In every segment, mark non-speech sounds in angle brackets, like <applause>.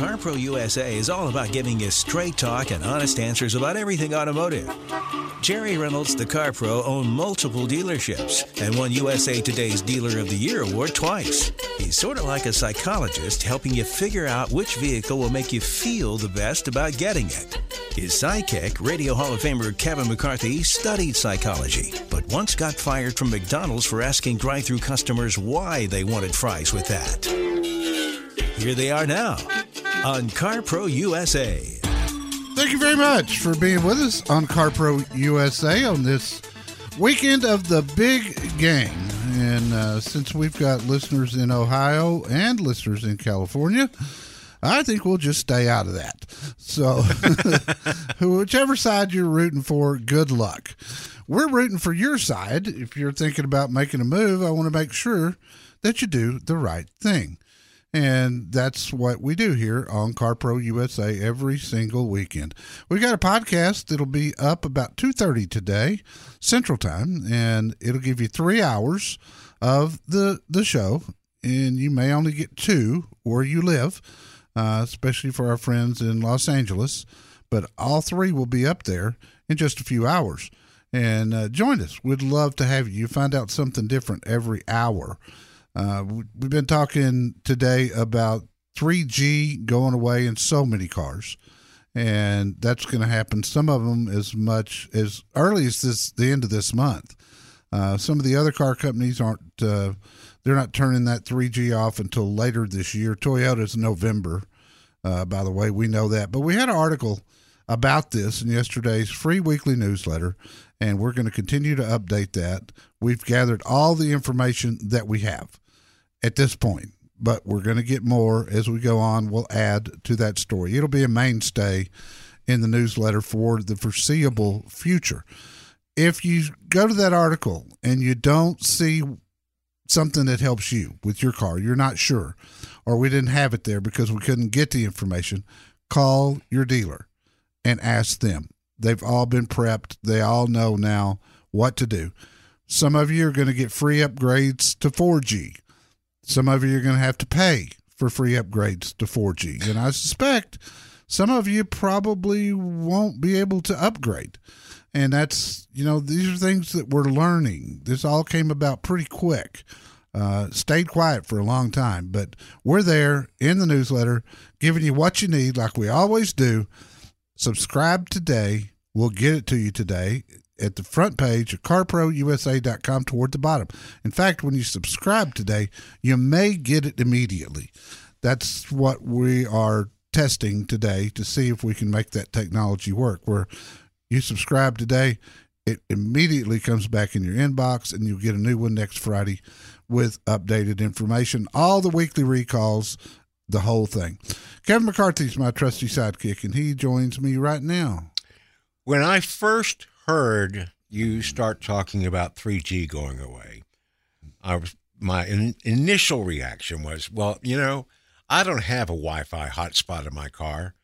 CarPro USA is all about giving you straight talk and honest answers about everything automotive. Jerry Reynolds, the Car Pro, own multiple dealerships and won USA Today's Dealer of the Year award twice. He's sort of like a psychologist helping you figure out which vehicle will make you feel the best about getting it. His sidekick, Radio Hall of Famer Kevin McCarthy, studied psychology, but once got fired from McDonald's for asking drive through customers why they wanted fries with that. Here they are now on CarPro USA. Thank you very much for being with us on CarPro USA on this weekend of the big game. And uh, since we've got listeners in Ohio and listeners in California, I think we'll just stay out of that. So, <laughs> whichever side you're rooting for, good luck. We're rooting for your side. If you're thinking about making a move, I want to make sure that you do the right thing. And that's what we do here on CarPro USA every single weekend. We've got a podcast that'll be up about 2.30 today, Central Time, and it'll give you three hours of the, the show. And you may only get two where you live, uh, especially for our friends in Los Angeles. But all three will be up there in just a few hours. And uh, join us. We'd love to have you. You find out something different every hour. Uh, we've been talking today about 3G going away in so many cars, and that's going to happen. Some of them as much as early as this the end of this month. Uh, some of the other car companies aren't. Uh, they're not turning that 3G off until later this year. Toyota's November. Uh, by the way, we know that. But we had an article about this in yesterday's free weekly newsletter, and we're going to continue to update that. We've gathered all the information that we have at this point, but we're going to get more as we go on. We'll add to that story. It'll be a mainstay in the newsletter for the foreseeable future. If you go to that article and you don't see something that helps you with your car, you're not sure, or we didn't have it there because we couldn't get the information, call your dealer and ask them. They've all been prepped, they all know now what to do. Some of you are going to get free upgrades to 4G. Some of you are going to have to pay for free upgrades to 4G. And I suspect some of you probably won't be able to upgrade. And that's, you know, these are things that we're learning. This all came about pretty quick. Uh, stayed quiet for a long time, but we're there in the newsletter giving you what you need, like we always do. Subscribe today. We'll get it to you today at the front page of carprousa.com toward the bottom. In fact, when you subscribe today, you may get it immediately. That's what we are testing today to see if we can make that technology work. Where you subscribe today, it immediately comes back in your inbox and you'll get a new one next Friday with updated information, all the weekly recalls, the whole thing. Kevin McCarthy's my trusty sidekick, and he joins me right now. When I first heard you start talking about 3G going away, I was my in, initial reaction was, well, you know, I don't have a Wi-Fi hotspot in my car.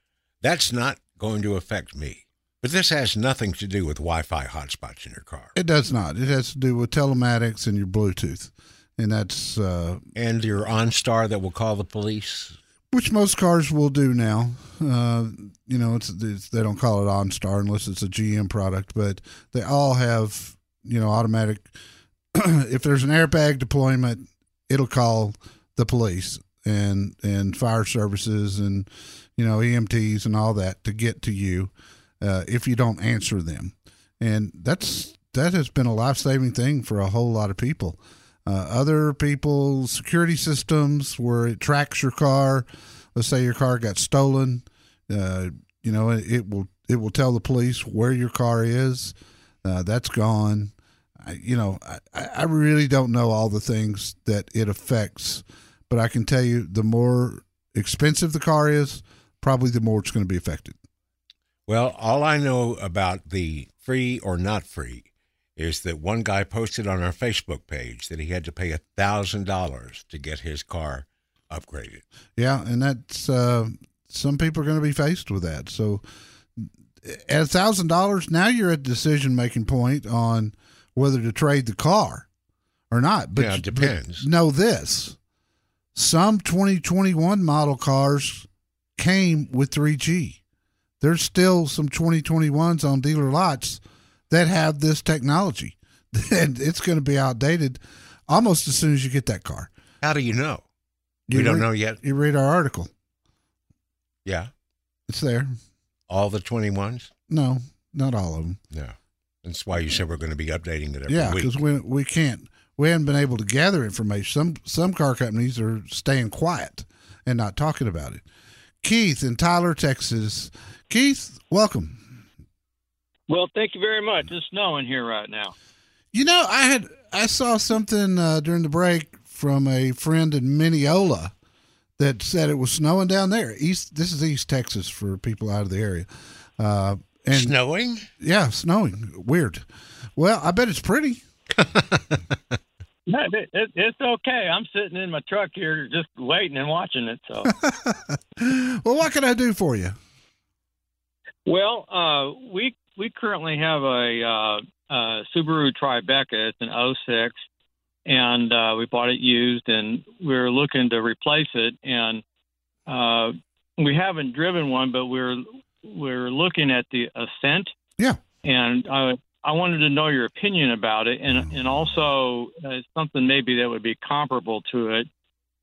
That's not going to affect me. But this has nothing to do with Wi-Fi hotspots in your car. It does not. It has to do with telematics and your Bluetooth, and that's uh, and your OnStar that will call the police. Which most cars will do now. Uh, you know, it's, it's they don't call it OnStar unless it's a GM product, but they all have you know automatic. <clears throat> if there's an airbag deployment, it'll call the police, and and fire services and you know EMTs and all that to get to you uh, if you don't answer them, and that's that has been a life saving thing for a whole lot of people. Uh, other people's security systems where it tracks your car. Let's say your car got stolen. Uh, you know, it, it, will it will tell the police where your car is. Uh, that's gone. I, you know, I, I really don't know all the things that it affects, but I can tell you the more expensive the car is, probably the more it's going to be affected. Well, all I know about the free or not free is that one guy posted on our Facebook page that he had to pay a thousand dollars to get his car upgraded. Yeah, and that's uh, some people are going to be faced with that. So at a thousand dollars, now you're at decision making point on whether to trade the car or not. But yeah, it depends. know this: some 2021 model cars came with 3G. There's still some 2021s on dealer lots that have this technology, <laughs> and it's going to be outdated almost as soon as you get that car. How do you know? You we don't read- know yet. You read our article; Yeah, it's there. all the twenty ones. No, not all of them. No, that's why you said we're going to be updating it every Yeah, week. because we we can't we haven't been able to gather information. Some some car companies are staying quiet and not talking about it. Keith in Tyler, Texas. Keith, welcome. Well, thank you very much. It's snowing here right now. You know, I had I saw something uh, during the break from a friend in Mineola that said it was snowing down there. East. This is East Texas for people out of the area. Uh, and Snowing? yeah, snowing. Weird. Well, I bet it's pretty. <laughs> No, it, it, it's okay. I'm sitting in my truck here just waiting and watching it. So, <laughs> Well, what can I do for you? well, uh, we we currently have a uh, uh, Subaru Tribeca. It's an 06, and uh, we bought it used, and we're looking to replace it. And uh, we haven't driven one, but we're we're looking at the Ascent. Yeah. And I I wanted to know your opinion about it, and and also uh, something maybe that would be comparable to it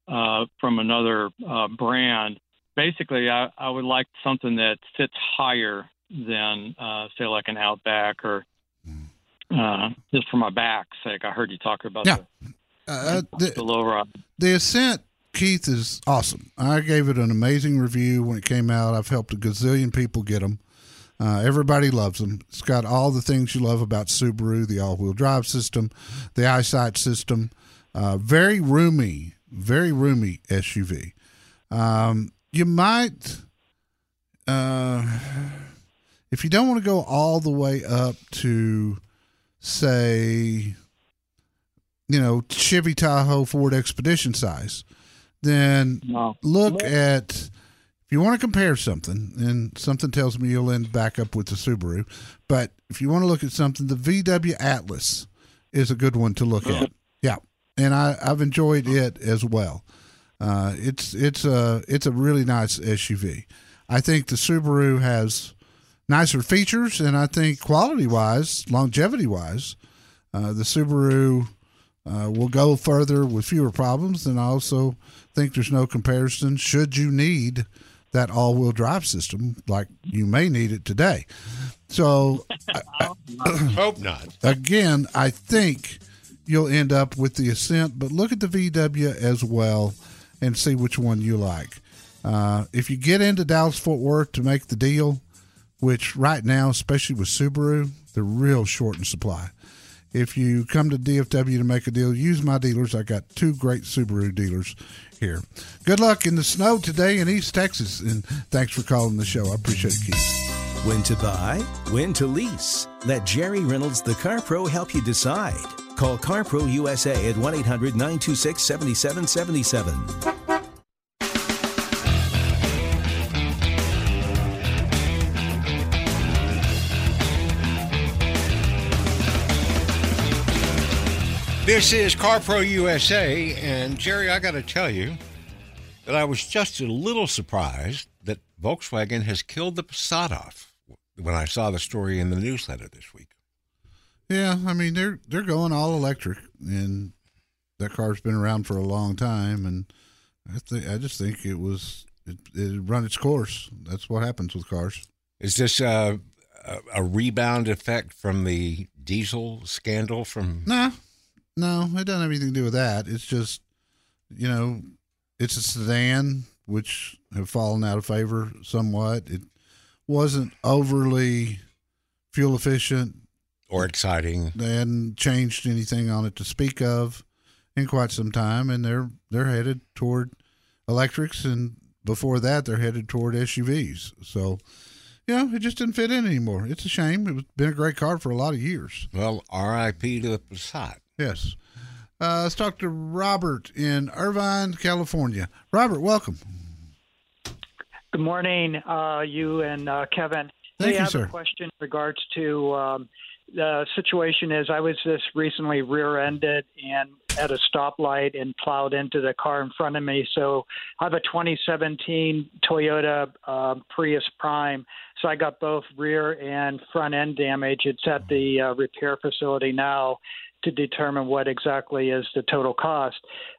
uh, from another uh, brand. Basically, I, I would like something that sits higher than, uh, say, like an Outback or uh, just for my back's sake. I heard you talk about Yeah. the, Uh, the the, low ride. the Ascent, Keith, is awesome. I gave it an amazing review when it came out. I've helped a gazillion people get them. Uh, everybody loves them. It's got all the things you love about Subaru the all wheel drive system, the eyesight system. Uh, very roomy, very roomy SUV. Um, you might, uh, if you don't want to go all the way up to, say, you know, Chevy Tahoe Ford Expedition size, then No. look at if you want to compare something, and something tells me you'll end back up with the Subaru, but if you want to look at something, the VW Atlas is a good one to look at. <laughs> Yeah, and I, I've enjoyed it as well. Uh, it's it's a it's a really nice SUV. I think the Subaru has nicer features, and I think quality wise, longevity wise, uh, the Subaru uh, will go further with fewer problems. And I also think there's no comparison should you need that all wheel drive system like you may need it today. So i <coughs> Hope not. again, I think you'll end up with the Ascent, but look at the VW as well and see which one you like. Uh, if you get into Dallas Fort Worth to make the deal, which right now, especially with Subaru, they're real short in supply. If you come to DFW to make a deal, use my dealers. I got two great Subaru dealers here. Good luck in the snow today in East Texas, and thanks for calling the show. I appreciate it, Keith. When to buy, when to lease. Let Jerry Reynolds, the Car Pro, help you decide. Call CarPro USA at 1 800 926 7777. This is CarPro USA, and Jerry, I got to tell you that I was just a little surprised that Volkswagen has killed the Passat off when I saw the story in the newsletter this week. Yeah, I mean they're they're going all electric, and that car's been around for a long time, and I think I just think it was it, it run its course. That's what happens with cars. Is this uh, a, a rebound effect from the diesel scandal from Nah, no, it doesn't have anything to do with that. It's just you know, it's a sedan which have fallen out of favor somewhat. It wasn't overly fuel efficient. or exciting? They hadn't changed anything on it to speak of in quite some time, and they're they're headed toward electrics, and before that, they're headed toward SUVs. So, you know, it just didn't fit in anymore. It's a shame. It's been a great car for a lot of years. Well, R.I.P. to the Passat. Yes. Uh, let's talk to Robert in Irvine, California. Robert, welcome. Good morning, uh, you and uh, Kevin. Thank hey, you, I have sir. a question in regards to um, the situation. Is I was just recently rear-ended and at a stoplight and plowed into the car in front of me. So I have a 2017 Toyota uh, Prius Prime. So I got both rear and front end damage. It's at the uh, repair facility now to determine what exactly is the total cost.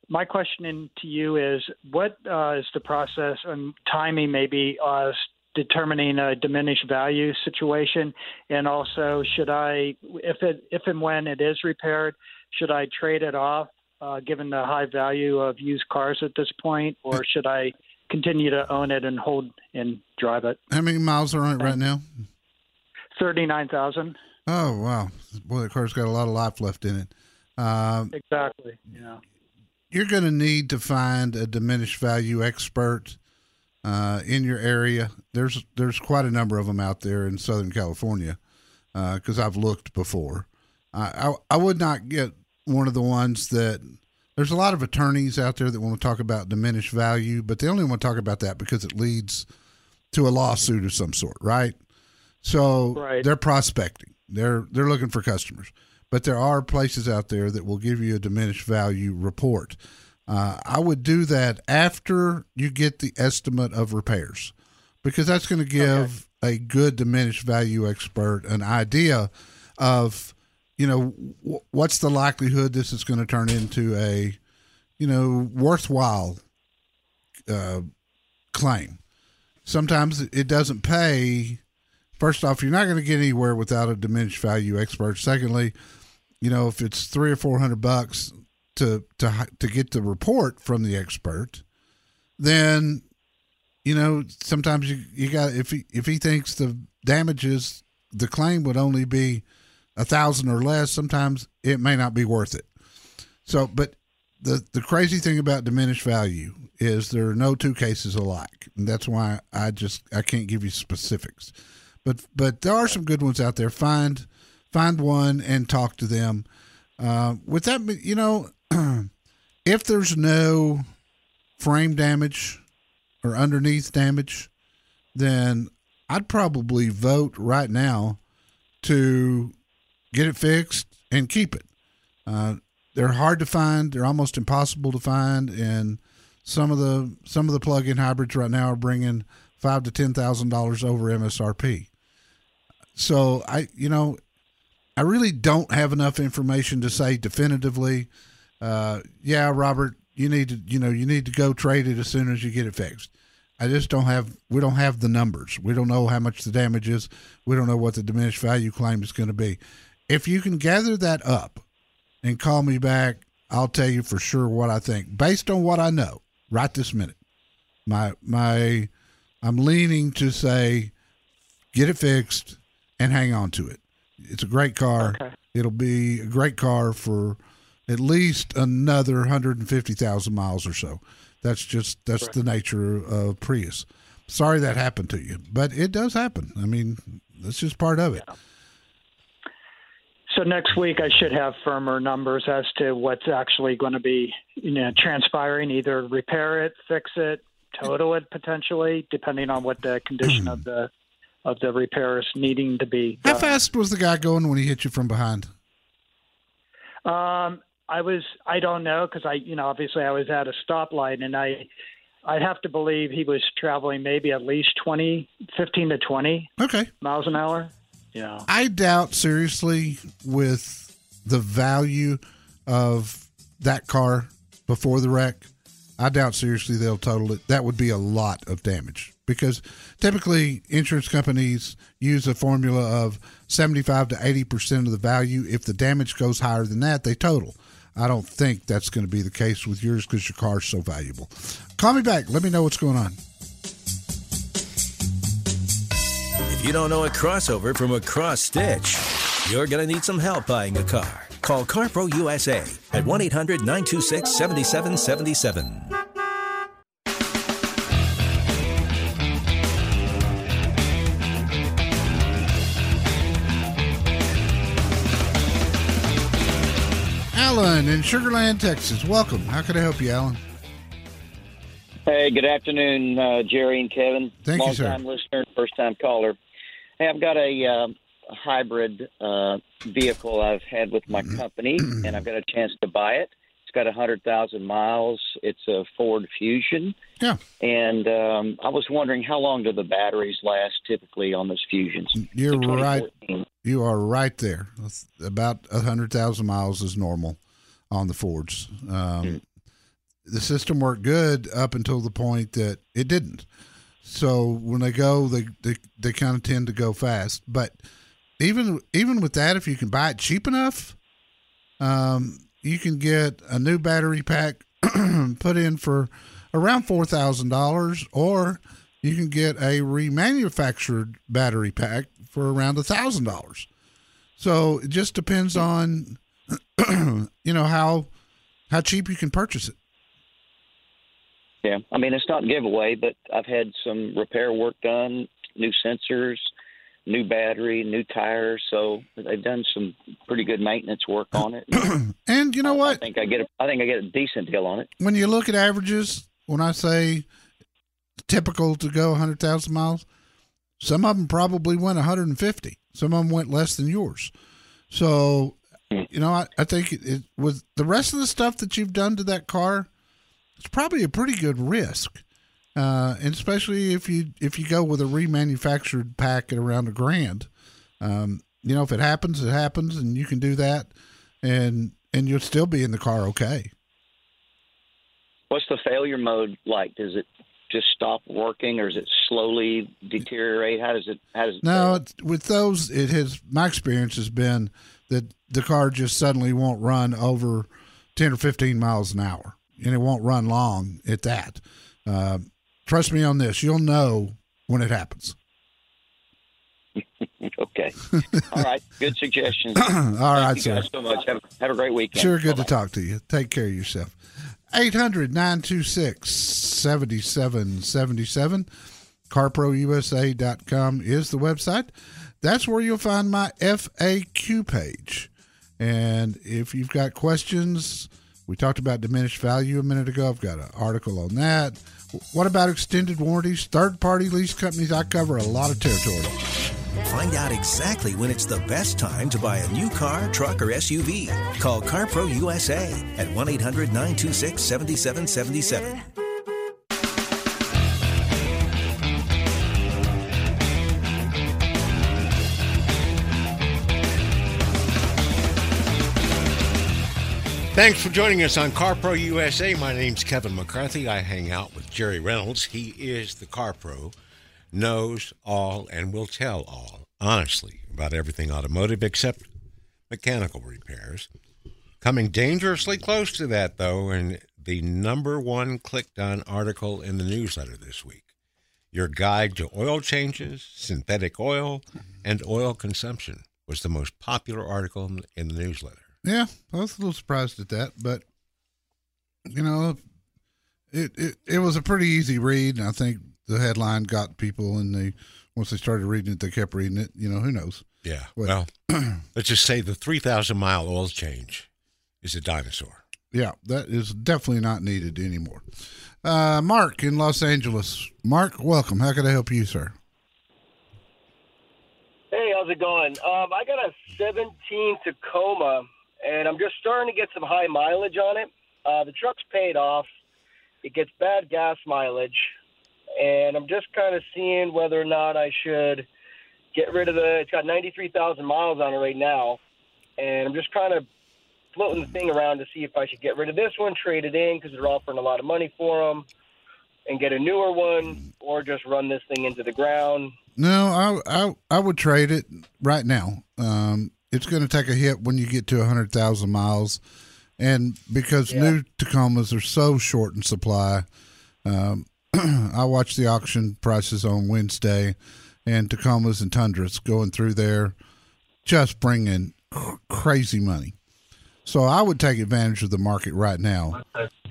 My question to you is what uh, is the process and timing maybe uh, determining a diminished value situation? And also should I if it if and when it is repaired should I trade it off uh, given the high value of used cars at this point? Or should I continue to own it and hold and drive it? How many miles are on it right now? 39,000 Oh, wow. Boy, that car's got a lot of life left in it. Um, exactly yeah you're going to need to find a diminished value expert uh, in your area. There's there's quite a number of them out there in Southern California because I've looked before. I, I I would not get one of the ones that there's a lot of attorneys out there that want to talk about diminished value, but they only want to talk about that because it leads to a lawsuit of some sort, right? So Right. they're prospecting. They're they're looking for customers. But there are places out there that will give you a diminished value report. Uh, I would do that after you get the estimate of repairs because that's going to give a good diminished value expert an idea of, you know, w- what's the likelihood this is going to turn into a, you know, worthwhile uh, claim. Sometimes it doesn't pay. First off, you're not going to get anywhere without a diminished value expert. Secondly, you know, if it's three or four hundred bucks to to to get the report from the expert, then you know sometimes you you got if he if he thinks the damages the claim would only be a thousand or less, sometimes it may not be worth it. So, but the the crazy thing about diminished value is there are no two cases alike, and that's why I just I can't give you specifics. But but there are some good ones out there. Find find one and talk to them. Uh, with that, you know, <clears throat> if there's no frame damage or underneath damage, then I'd probably vote right now to get it fixed and keep it. Uh, they're hard to find. They're almost impossible to find, and some of the some of the plug-in hybrids right now are bringing five to ten thousand dollars over MSRP. So I, you know, I really don't have enough information to say definitively. Uh, yeah, Robert, you need to, you know, you need to go trade it as soon as you get it fixed. I just don't have, we don't have the numbers. We don't know how much the damage is. We don't know what the diminished value claim is going to be. If you can gather that up and call me back, I'll tell you for sure what I think based on what I know right this minute. My, my, I'm leaning to say, get it fixed and hang on to it. It's a great car. Okay. It'll be a great car for at least another 150,000 miles or so. That's just that's the nature of Prius. Sorry that happened to you, but it does happen. I mean, that's just part of it. So next week I should have firmer numbers as to what's actually going to be, you know, transpiring. Either repair it, fix it, total it potentially, depending on what the condition of <clears throat> the of the repairs needing to be. How fast was the guy going when he hit you from behind? Um, I was, I don't know, because I, you know, obviously I was at a stoplight, and I, I'd have to believe he was traveling maybe at least 20, 15 to twenty Okay. miles an hour. Yeah. I doubt seriously with the value of that car before the wreck I doubt seriously they'll total it. That would be a lot of damage because typically insurance companies use a formula of 75 to 80% of the value. If the damage goes higher than that, they total. I don't think that's going to be the case with yours because your car's so valuable. Call me back. Let me know what's going on. If you don't know a crossover from a cross stitch, you're going to need some help buying a car. Call CarPro USA at 1 800 926 7777. Alan in Sugarland, Texas. Welcome. How can I help you, Alan? Hey, good afternoon, uh, Jerry and Kevin. Thank you, Long sir. time listener, first time caller. Hey, I've got a, uh, a hybrid uh, vehicle I've had with my company, and I've got a chance to buy it. It's got a hundred thousand miles. It's a Ford Fusion, Yeah, and um, I was wondering how long do the batteries last typically on those Fusions? you're right. You are right there. About a hundred thousand miles is normal on the Fords. Um, the system worked good up until the point that it didn't. So when they go, they they, they kind of tend to go fast. But even even with that, if you can buy it cheap enough, um, you can get a new battery pack <clears throat> put in for around four thousand dollars, or you can get a remanufactured battery pack for around a thousand dollars. So it just depends on <clears throat> you know how how cheap you can purchase it. Yeah, I mean it's not a giveaway, but I've had some repair work done, new sensors, new battery, new tires. So they've done some pretty good maintenance work on it. <clears throat> And you know I what? I think I get a, I think I get a decent deal on it. When you look at averages, when I say typical to go 100,000 miles, some of them probably went 150. Some of them went less than yours. So, hmm. you know, I, I think it, it with the rest of the stuff that you've done to that car, it's probably a pretty good risk. Uh, and especially if you if you go with a remanufactured pack at around a grand, um, you know if it happens, it happens, and you can do that, and and you'll still be in the car okay. What's the failure mode like? Does it just stop working, or does it slowly deteriorate? How does it? How does it? No, with those, it has my experience has been that the car just suddenly won't run over ten or fifteen miles an hour, and it won't run long at that. Uh, trust me on this; you'll know when it happens. <laughs> okay. <laughs> All right. Good suggestions. <clears throat> All right, Thank you sir. so much. Have, have a great weekend. Sure, good to Bye-bye. talk to you. Take care of yourself. 800 926 7777. CarProUSA.com is the website. That's where you'll find my FAQ page. And if you've got questions, we talked about diminished value a minute ago. I've got an article on that. What about extended warranties? Third party lease companies? I cover a lot of territory. Find out exactly when it's the best time to buy a new car, truck, or SUV. Call CarPro USA at 1 800 926 7777. Thanks for joining us on CarPro USA. My name's Kevin McCarthy. I hang out with Jerry Reynolds. He is the car pro, knows all and will tell all, honestly, about everything automotive except mechanical repairs. Coming dangerously close to that, though, in the number one clicked on article in the newsletter this week Your Guide to Oil Changes, Synthetic Oil, and Oil Consumption was the most popular article in the newsletter. Yeah, I was a little surprised at that, but you know, it it, it was a pretty easy read, and I think the headline got people, and they once they started reading it, they kept reading it. You know, who knows? Yeah. What- Well, <clears throat> let's just say the 3,000 mile oil change is a dinosaur. Yeah, that is definitely not needed anymore. Uh, Mark in Los Angeles. Mark, welcome. How can I help you, sir? Hey, how's it going? Um, I got a 17 Tacoma, and I'm just starting to get some high mileage on it. Uh, the truck's paid off. It gets bad gas mileage, and I'm just kind of seeing whether or not I should get rid of the. It's got 93,000 miles on it right now, and I'm just kind of floating the thing around to see if I should get rid of this one, trade it in because they're offering a lot of money for them, and get a newer one, or just run this thing into the ground. No, I I I would trade it right now. Um, it's going to take a hit when you get to hundred thousand miles, and because Yeah. new Tacomas are so short in supply, um, <clears throat> I watched the auction prices on Wednesday, and Tacomas and Tundras going through there, just bringing cr- crazy money. So I would take advantage of the market right now.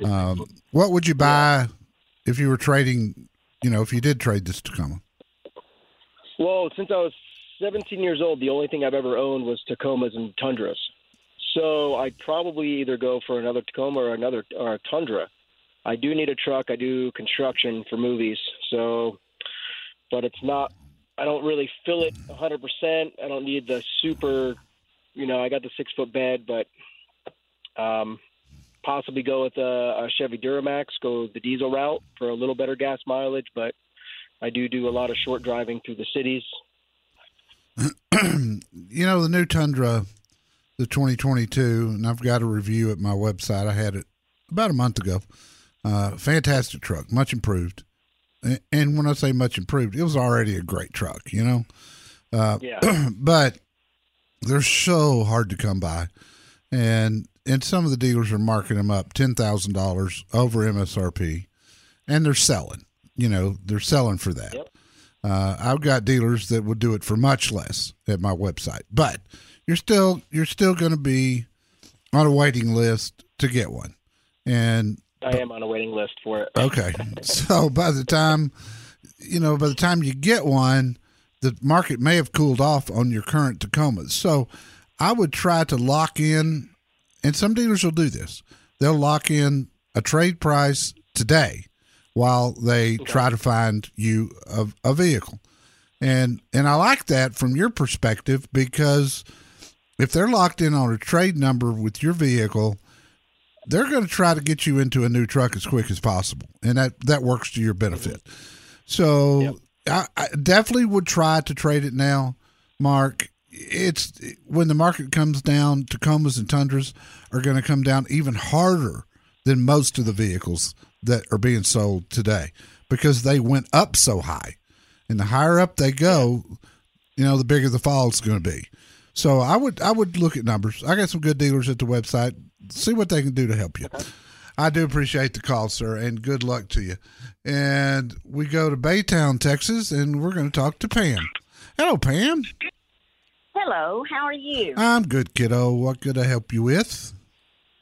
Um, what would you buy if you were trading? You know, if you did trade this Tacoma. Well, since I was 17 years old, the only thing I've ever owned was Tacomas and Tundras. So I'd probably either go for another Tacoma or another or a Tundra. I do need a truck. I do construction for movies. So, but it's not. I don't really fill it 100%. I don't need the super. You know, I got the six foot bed, but um, possibly go with a, a Chevy Duramax. Go the diesel route for a little better gas mileage, but I do do a lot of short driving through the cities. <clears throat> you know the new Tundra, the 2022, and I've got a review at my website. I had it about a month ago. Uh, fantastic truck, much improved. And when I say much improved, it was already a great truck, you know. Uh, Yeah. <clears throat> but they're so hard to come by, and and some of the dealers are marking them up ten thousand dollars over MSRP, and they're selling. You know, they're selling for that. Yep. Uh, I've got dealers that would do it for much less at my website, but you're still you're still going to be on a waiting list to get one. And I am on a waiting list for it. okay, so by the time you know, by the time you get one, the market may have cooled off on your current Tacomas. So I would try to lock in, and some dealers will do this. They'll lock in a trade price today while they try to find you a, a vehicle. And and I like that from your perspective because if they're locked in on a trade number with your vehicle, they're going to try to get you into a new truck as quick as possible, and that that works to your benefit. So I, I definitely would try to trade it now, Mark. It's when the market comes down, Tacomas and Tundras are going to come down even harder than most of the vehicles that are being sold today because they went up so high, and the higher up they go, you know, the bigger the fall is going to be. So I would I would look at numbers. I got some good dealers at the website. See what they can do to help you. I do appreciate the call, sir, and good luck to you. And we go to Baytown, Texas, and we're going to talk to Pam. Hello, Pam. Hello, how are you? I'm good, kiddo. What could I help you with?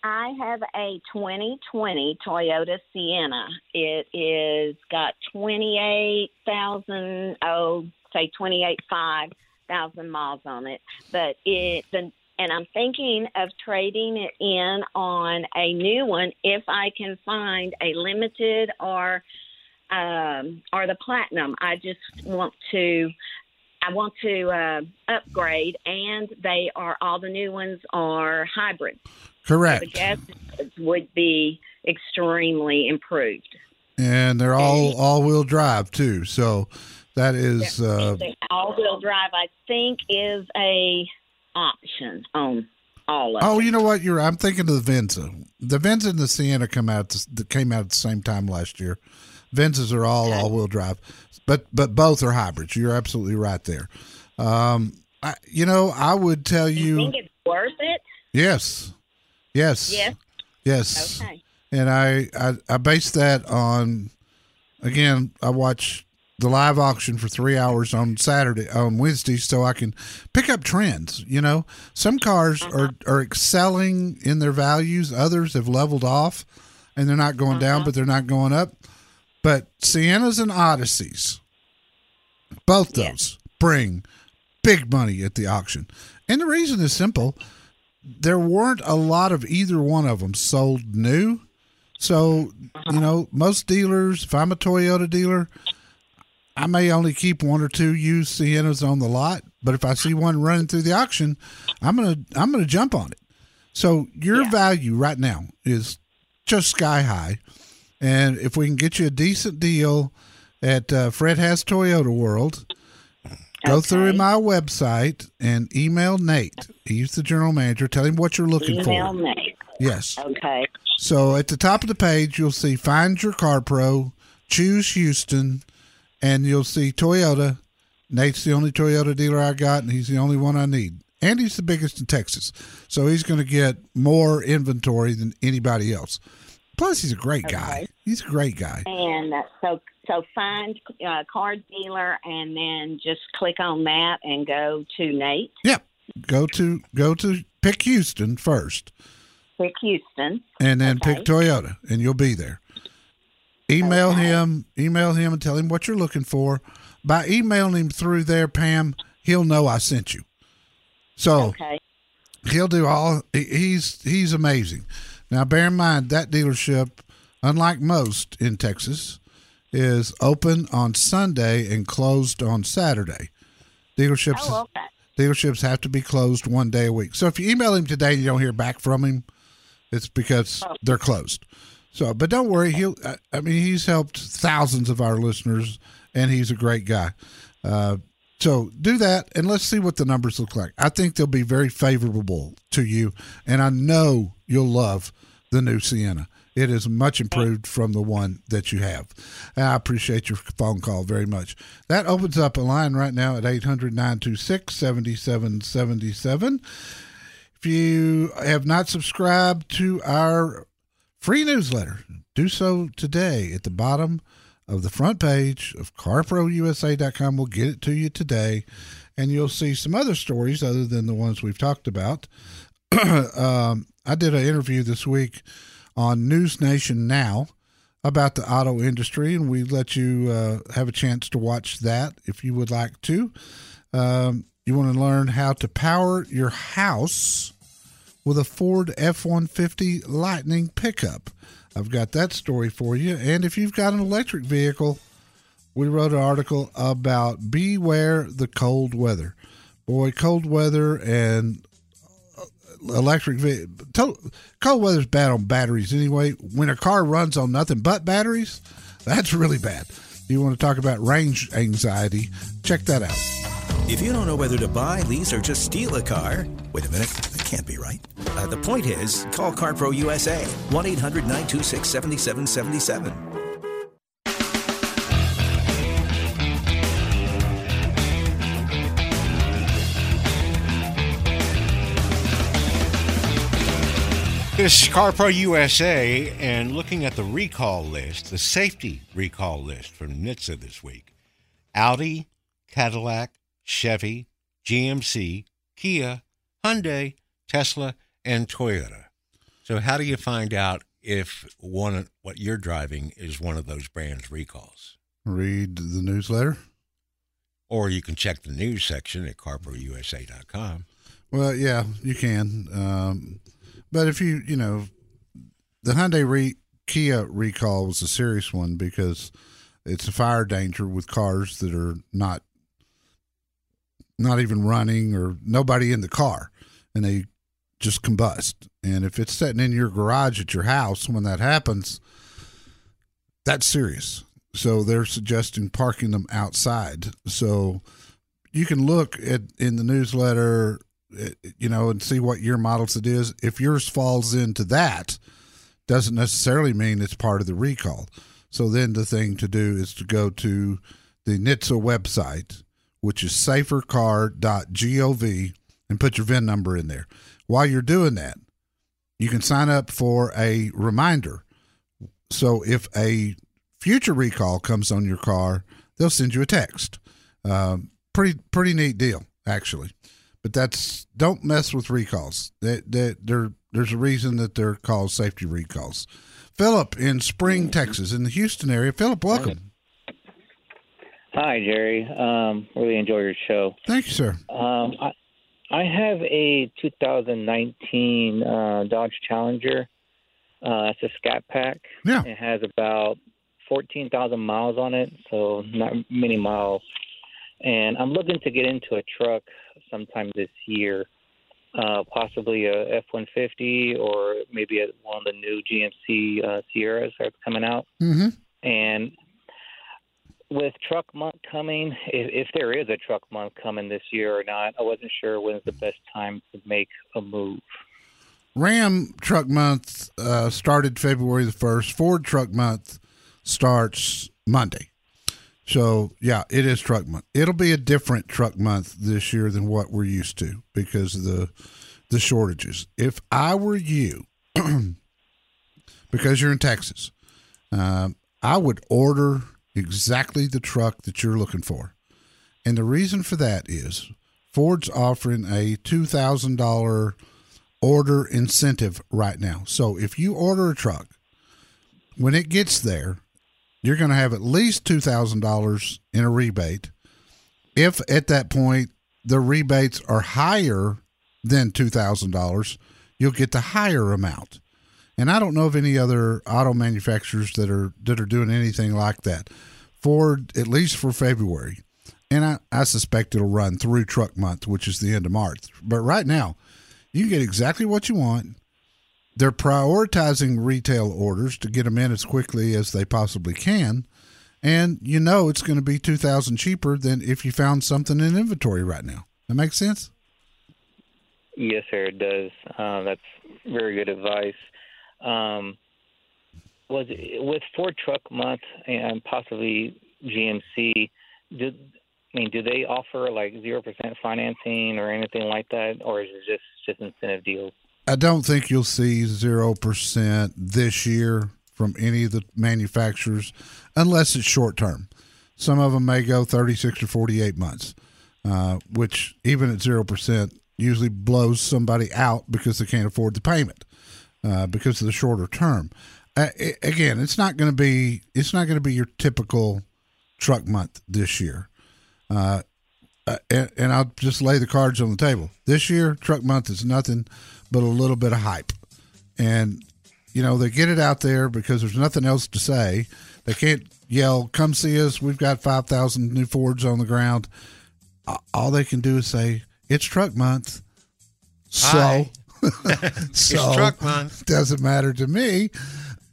I have a 2020 Toyota Sienna. It is got 28,000, oh, say 28,500 miles on it. But it, the, and I'm thinking of trading it in on a new one if I can find a limited or um, or the platinum. I just want to I want to uh, upgrade, and they are all the new ones are hybrid. Correct. The gas would be extremely improved. And they're all all wheel drive too. So that is uh, all-wheel drive, I think, is a option on all of Oh, them. you know what? You're. I'm thinking of the Venza. The Venza and the Sienna come out. Came out at the same time last year. Venzas are all all-wheel drive, but but both are hybrids. You're absolutely right there. Um, I, you know, I would tell you you, think it's worth it? yes, yes, Yes. yes. Okay. And I, I I base that on, again, I watch the live auction for three hours on Saturday on Wednesday, so I can pick up trends. You know, some cars uh-huh. are are excelling in their values, others have leveled off, and they're not going down, uh-huh. but they're not going up. But Siennas and Odysseys, both those bring big money at the auction, and the reason is simple. There weren't a lot of either one of them sold new. So, you know, most dealers, if I'm a Toyota dealer, I may only keep one or two used Siennas on the lot, but if I see one running through the auction, I'm going to I'm to jump on it. So, your value right now is just sky high. And if we can get you a decent deal at uh, Fred Haas Toyota World, Go through my website and email Nate. He's the general manager. Tell him what you're looking Email for. Email Nate. Yes. Okay. So at the top of the page, you'll see Find Your Car Pro, choose Houston, and you'll see Toyota. Nate's the only Toyota dealer I got, and he's the only one I need. And he's the biggest in Texas. So he's going to get more inventory than anybody else. Plus, he's a great guy. He's a great guy. And so so find uh, car dealer and then just click on that and go to Nate. Yep. Go to go to pick Houston first, Pick Houston. and then Okay. pick Toyota, and you'll be there. Email him, email him, and tell him what you're looking for. By emailing him through there, Pam, he'll know I sent you. So Okay. he'll do all. He's he's amazing. Now, bear in mind that dealership, unlike most in Texas, is open on Sunday and closed on Saturday. Dealerships Oh, okay. dealerships have to be closed one day a week. So if you email him today and you don't hear back from him, it's because they're closed. So, but don't worry. He'll. I- I mean, he's helped thousands of our listeners, and he's a great guy. Uh, so do that, and let's see what the numbers look like. I think they'll be very favorable to you, and I know you'll love the new Sienna. It is much improved from the one that you have. I appreciate your phone call very much. That opens up a line right now at 800 926 7777. If you have not subscribed to our free newsletter, do so today at the bottom of the front page of carprousa.com. We'll get it to you today, and you'll see some other stories other than the ones we've talked about. <clears throat> um, I did an interview this week on News Nation Now about the auto industry, and we let you uh, have a chance to watch that if you would like to. Um, you want to learn how to power your house with a Ford F 150 Lightning pickup. I've got that story for you. And if you've got an electric vehicle, we wrote an article about beware the cold weather. Boy, cold weather and electric ve- to- cold weather's bad on batteries anyway. When a car runs on nothing but batteries, that's really bad. You want to talk about range anxiety? Check that out. If you don't know whether to buy, lease, or just steal a car, wait a minute, that can't be right. Uh, the point is, call CarPro USA, 1 800 926 7777. This is CarPro USA, and looking at the recall list, the safety recall list from NHTSA this week Audi, Cadillac, Chevy, GMC, Kia, Hyundai, Tesla, and Toyota. So, how do you find out if one what you're driving is one of those brands' recalls? Read the newsletter. Or you can check the news section at carprousa.com. Well, yeah, you can. Um, but if you, you know, the Hyundai re- Kia recall was a serious one because it's a fire danger with cars that are not not even running or nobody in the car and they just combust. And if it's sitting in your garage at your house when that happens, that's serious. So they're suggesting parking them outside. So you can look at in the newsletter, you know, and see what year models it is. If yours falls into that, doesn't necessarily mean it's part of the recall. So then the thing to do is to go to the NHTSA website, which is safercar.gov, and put your VIN number in there. While you're doing that, you can sign up for a reminder. So if a future recall comes on your car, they'll send you a text. Um, pretty pretty neat deal, actually. But that's don't mess with recalls. That that there there's a reason that they're called safety recalls. Philip in Spring, Texas, in the Houston area. Philip, welcome. Hi, Jerry. Um, really enjoy your show. Thank you, sir. Um, I, I have a 2019 uh, Dodge Challenger. Uh, it's a Scat Pack. Yeah. It has about 14,000 miles on it, so not many miles. And I'm looking to get into a truck sometime this year, uh, possibly a F-150 or maybe a, one of the new GMC uh, Sierras that's coming out. Mm-hmm. And with truck month coming, if, if there is a truck month coming this year or not, I wasn't sure when's the best time to make a move. Ram Truck Month uh, started February the 1st. Ford Truck Month starts Monday. So, yeah, it is Truck Month. It'll be a different Truck Month this year than what we're used to because of the, the shortages. If I were you, <clears throat> because you're in Texas, um, I would order exactly the truck that you're looking for. And the reason for that is Ford's offering a $2,000 order incentive right now. So if you order a truck, when it gets there, you're going to have at least $2,000 in a rebate. If at that point the rebates are higher than $2,000, you'll get the higher amount. And I don't know of any other auto manufacturers that are that are doing anything like that. Ford, at least for February, and I, I suspect it'll run through truck month, which is the end of March. But right now, you get exactly what you want. They're prioritizing retail orders to get them in as quickly as they possibly can. And you know it's going to be 2000 cheaper than if you found something in inventory right now. That makes sense? Yes, sir, it does. Uh, that's very good advice. Um, was with Ford Truck Month and possibly GMC, did I mean, do they offer like zero percent financing or anything like that, or is it just just incentive deals? I don't think you'll see zero percent this year from any of the manufacturers, unless it's short term. Some of them may go thirty six or forty eight months, uh, which even at zero percent usually blows somebody out because they can't afford the payment uh, because of the shorter term. Uh, it, again, it's not going to be it's not going to be your typical truck month this year. Uh, uh, and, and, I'll just lay the cards on the table. This year, Truck Month is nothing but a little bit of hype. And, you know, they get it out there because there's nothing else to say. They can't yell, come see us. We've got 5,000 new Fords on the ground. All they can do is say, it's Truck Month. So, <laughs> so Truck Month. Doesn't matter to me.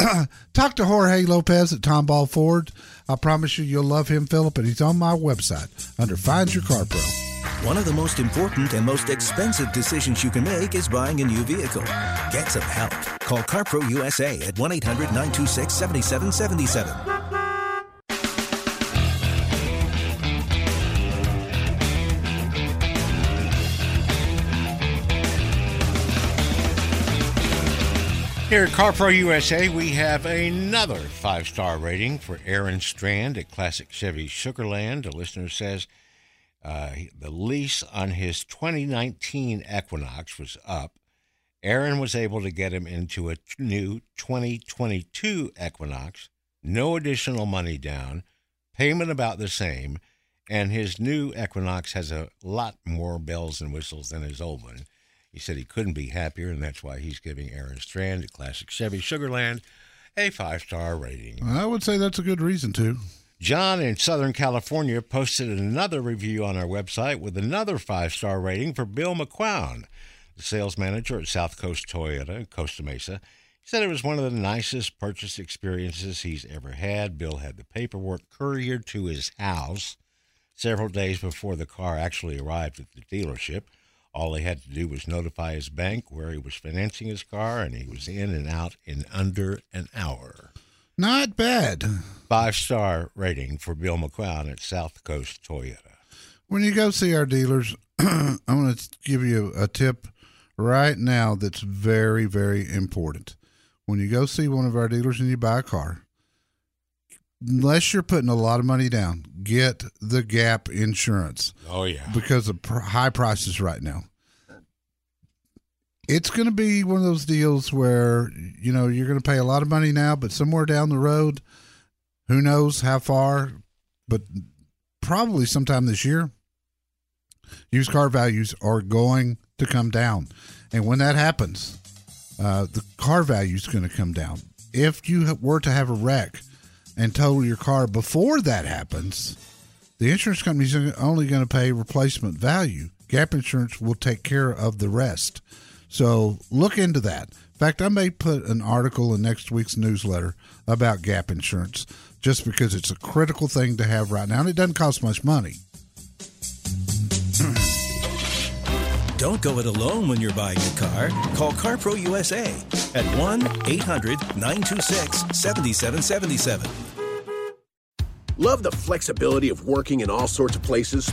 <clears throat> Talk to Jorge Lopez at Tomball Ford. I promise you, you'll love him, Philip, and he's on my website under Find Your Car Pro. One of the most important and most expensive decisions you can make is buying a new vehicle. Get some help. Call CarPro USA at 1 800 926 7777. Here at CarPro USA, we have another five star rating for Aaron Strand at Classic Chevy Sugarland. A listener says uh, the lease on his 2019 Equinox was up. Aaron was able to get him into a new 2022 Equinox, no additional money down, payment about the same, and his new Equinox has a lot more bells and whistles than his old one. He said he couldn't be happier, and that's why he's giving Aaron Strand at Classic Chevy Sugarland a five star rating. I would say that's a good reason to. John in Southern California posted another review on our website with another five star rating for Bill McQuown, the sales manager at South Coast Toyota in Costa Mesa. He said it was one of the nicest purchase experiences he's ever had. Bill had the paperwork couriered to his house several days before the car actually arrived at the dealership. All he had to do was notify his bank where he was financing his car, and he was in and out in under an hour. Not bad. Five star rating for Bill McQuown at South Coast Toyota. When you go see our dealers, I'm going to give you a tip right now that's very, very important. When you go see one of our dealers and you buy a car, unless you're putting a lot of money down, get the gap insurance. Oh yeah, because of pr- high prices right now. It's going to be one of those deals where you know you're going to pay a lot of money now, but somewhere down the road, who knows how far, but probably sometime this year, used car values are going to come down, and when that happens, uh, the car value is going to come down. If you were to have a wreck and total your car before that happens, the insurance company is only going to pay replacement value. Gap insurance will take care of the rest. So look into that. In fact, I may put an article in next week's newsletter about gap insurance just because it's a critical thing to have right now, and it doesn't cost much money. <clears throat> Don't go it alone when you're buying a car. Call CarPro USA at 1 800 926 7777. Love the flexibility of working in all sorts of places?